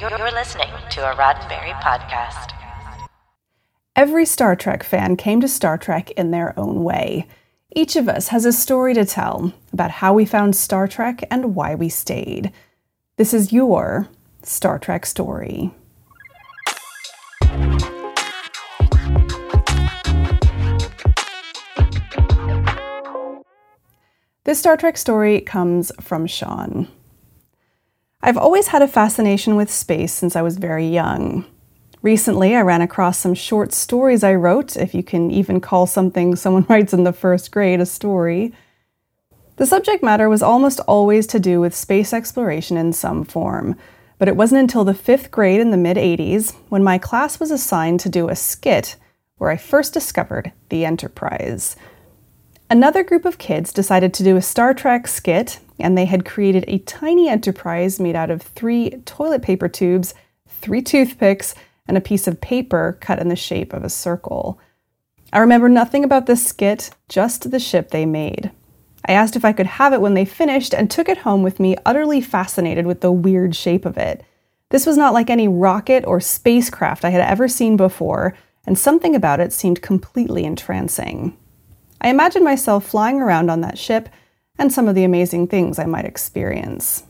You're listening to a Roddenberry podcast. Every Star Trek fan came to Star Trek in their own way. Each of us has a story to tell about how we found Star Trek and why we stayed. This is your Star Trek story. This Star Trek story comes from Shawn. I've always had a fascination with space since I was very young. Recently, I ran across some short stories I wrote, if you can even call something someone writes in the first grade a story. The subject matter was almost always to do with space exploration in some form, but it wasn't until the fifth grade in the mid 80s when my class was assigned to do a skit where I first discovered the Enterprise. Another group of kids decided to do a Star Trek skit, and they had created a tiny enterprise made out of three toilet paper tubes, three toothpicks, and a piece of paper cut in the shape of a circle. I remember nothing about the skit, just the ship they made. I asked if I could have it when they finished and took it home with me, utterly fascinated with the weird shape of it. This was not like any rocket or spacecraft I had ever seen before, and something about it seemed completely entrancing. I imagined myself flying around on that ship and some of the amazing things I might experience.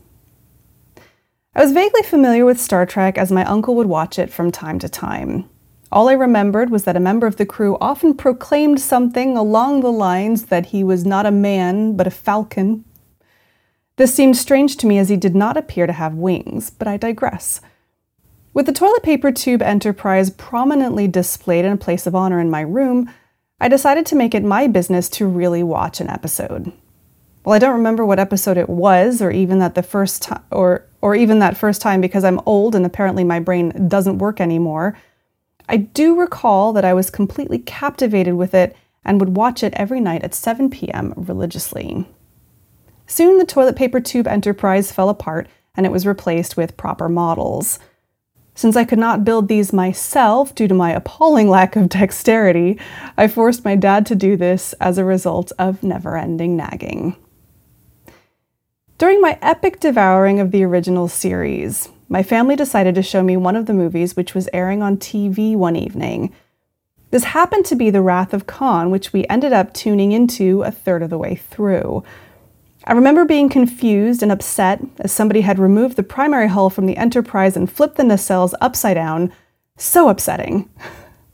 I was vaguely familiar with Star Trek as my uncle would watch it from time to time. All I remembered was that a member of the crew often proclaimed something along the lines that he was not a man, but a falcon. This seemed strange to me as he did not appear to have wings, but I digress. With the toilet paper tube enterprise prominently displayed in a place of honor in my room, I decided to make it my business to really watch an episode. Well, I don't remember what episode it was, or even that the first time, or or even that first time because I'm old and apparently my brain doesn't work anymore. I do recall that I was completely captivated with it and would watch it every night at 7 p.m. religiously. Soon the toilet paper tube enterprise fell apart and it was replaced with proper models. Since I could not build these myself due to my appalling lack of dexterity, I forced my dad to do this as a result of never ending nagging. During my epic devouring of the original series, my family decided to show me one of the movies which was airing on TV one evening. This happened to be The Wrath of Khan, which we ended up tuning into a third of the way through. I remember being confused and upset as somebody had removed the primary hull from the Enterprise and flipped the nacelles upside down. So upsetting.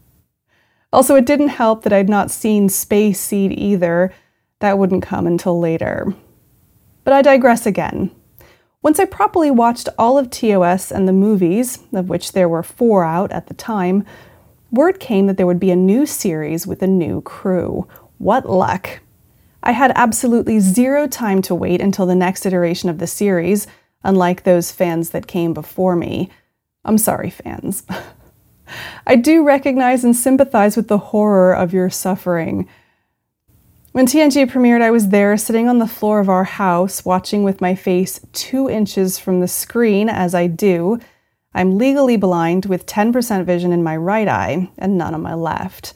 also, it didn't help that I'd not seen Space Seed either. That wouldn't come until later. But I digress again. Once I properly watched all of TOS and the movies, of which there were four out at the time, word came that there would be a new series with a new crew. What luck! I had absolutely zero time to wait until the next iteration of the series, unlike those fans that came before me. I'm sorry, fans. I do recognize and sympathize with the horror of your suffering. When TNG premiered, I was there sitting on the floor of our house, watching with my face two inches from the screen, as I do. I'm legally blind with 10% vision in my right eye and none on my left.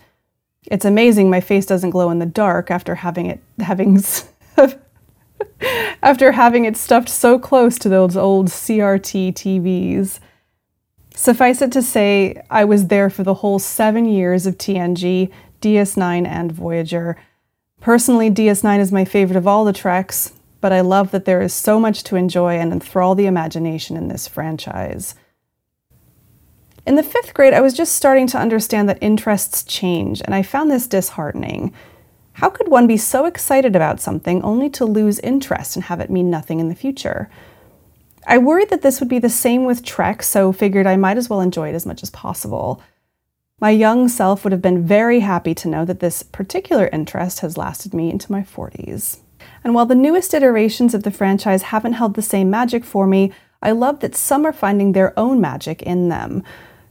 It's amazing my face doesn't glow in the dark after having it having after having it stuffed so close to those old CRT TVs. Suffice it to say, I was there for the whole seven years of TNG, DS9, and Voyager. Personally, DS9 is my favorite of all the treks, but I love that there is so much to enjoy and enthrall the imagination in this franchise. In the fifth grade, I was just starting to understand that interests change, and I found this disheartening. How could one be so excited about something only to lose interest and have it mean nothing in the future? I worried that this would be the same with Trek, so figured I might as well enjoy it as much as possible. My young self would have been very happy to know that this particular interest has lasted me into my 40s. And while the newest iterations of the franchise haven't held the same magic for me, I love that some are finding their own magic in them.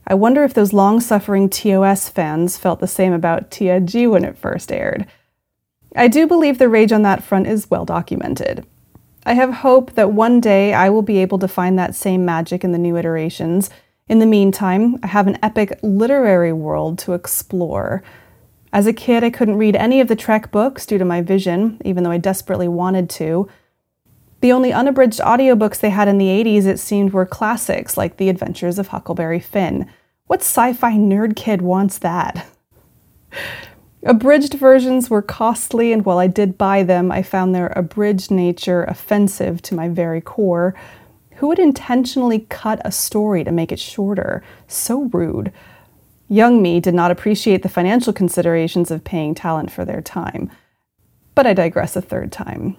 I wonder if those long suffering TOS fans felt the same about TNG when it first aired. I do believe the rage on that front is well documented. I have hope that one day I will be able to find that same magic in the new iterations. In the meantime, I have an epic literary world to explore. As a kid, I couldn't read any of the Trek books due to my vision, even though I desperately wanted to. The only unabridged audiobooks they had in the 80s, it seemed, were classics like The Adventures of Huckleberry Finn. What sci fi nerd kid wants that? Abridged versions were costly, and while I did buy them, I found their abridged nature offensive to my very core. Who would intentionally cut a story to make it shorter? So rude. Young me did not appreciate the financial considerations of paying talent for their time. But I digress a third time.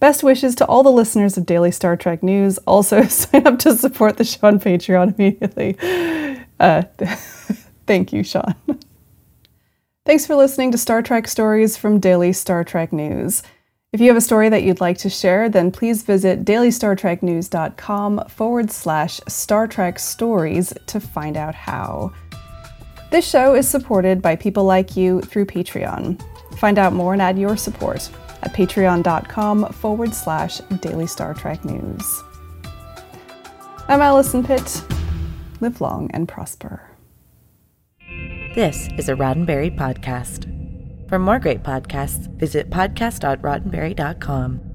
Best wishes to all the listeners of Daily Star Trek News. Also, sign up to support the show on Patreon immediately. Uh, thank you, Shawn. Thanks for listening to Star Trek Stories from Daily Star Trek News. If you have a story that you'd like to share, then please visit dailystartreknews.com forward slash Star Trek Stories to find out how. This show is supported by people like you through Patreon. Find out more and add your support at patreon.com forward slash daily Star Trek news. I'm Allison Pitt. Live long and prosper. This is a Roddenberry podcast. For more great podcasts, visit podcast.roddenberry.com.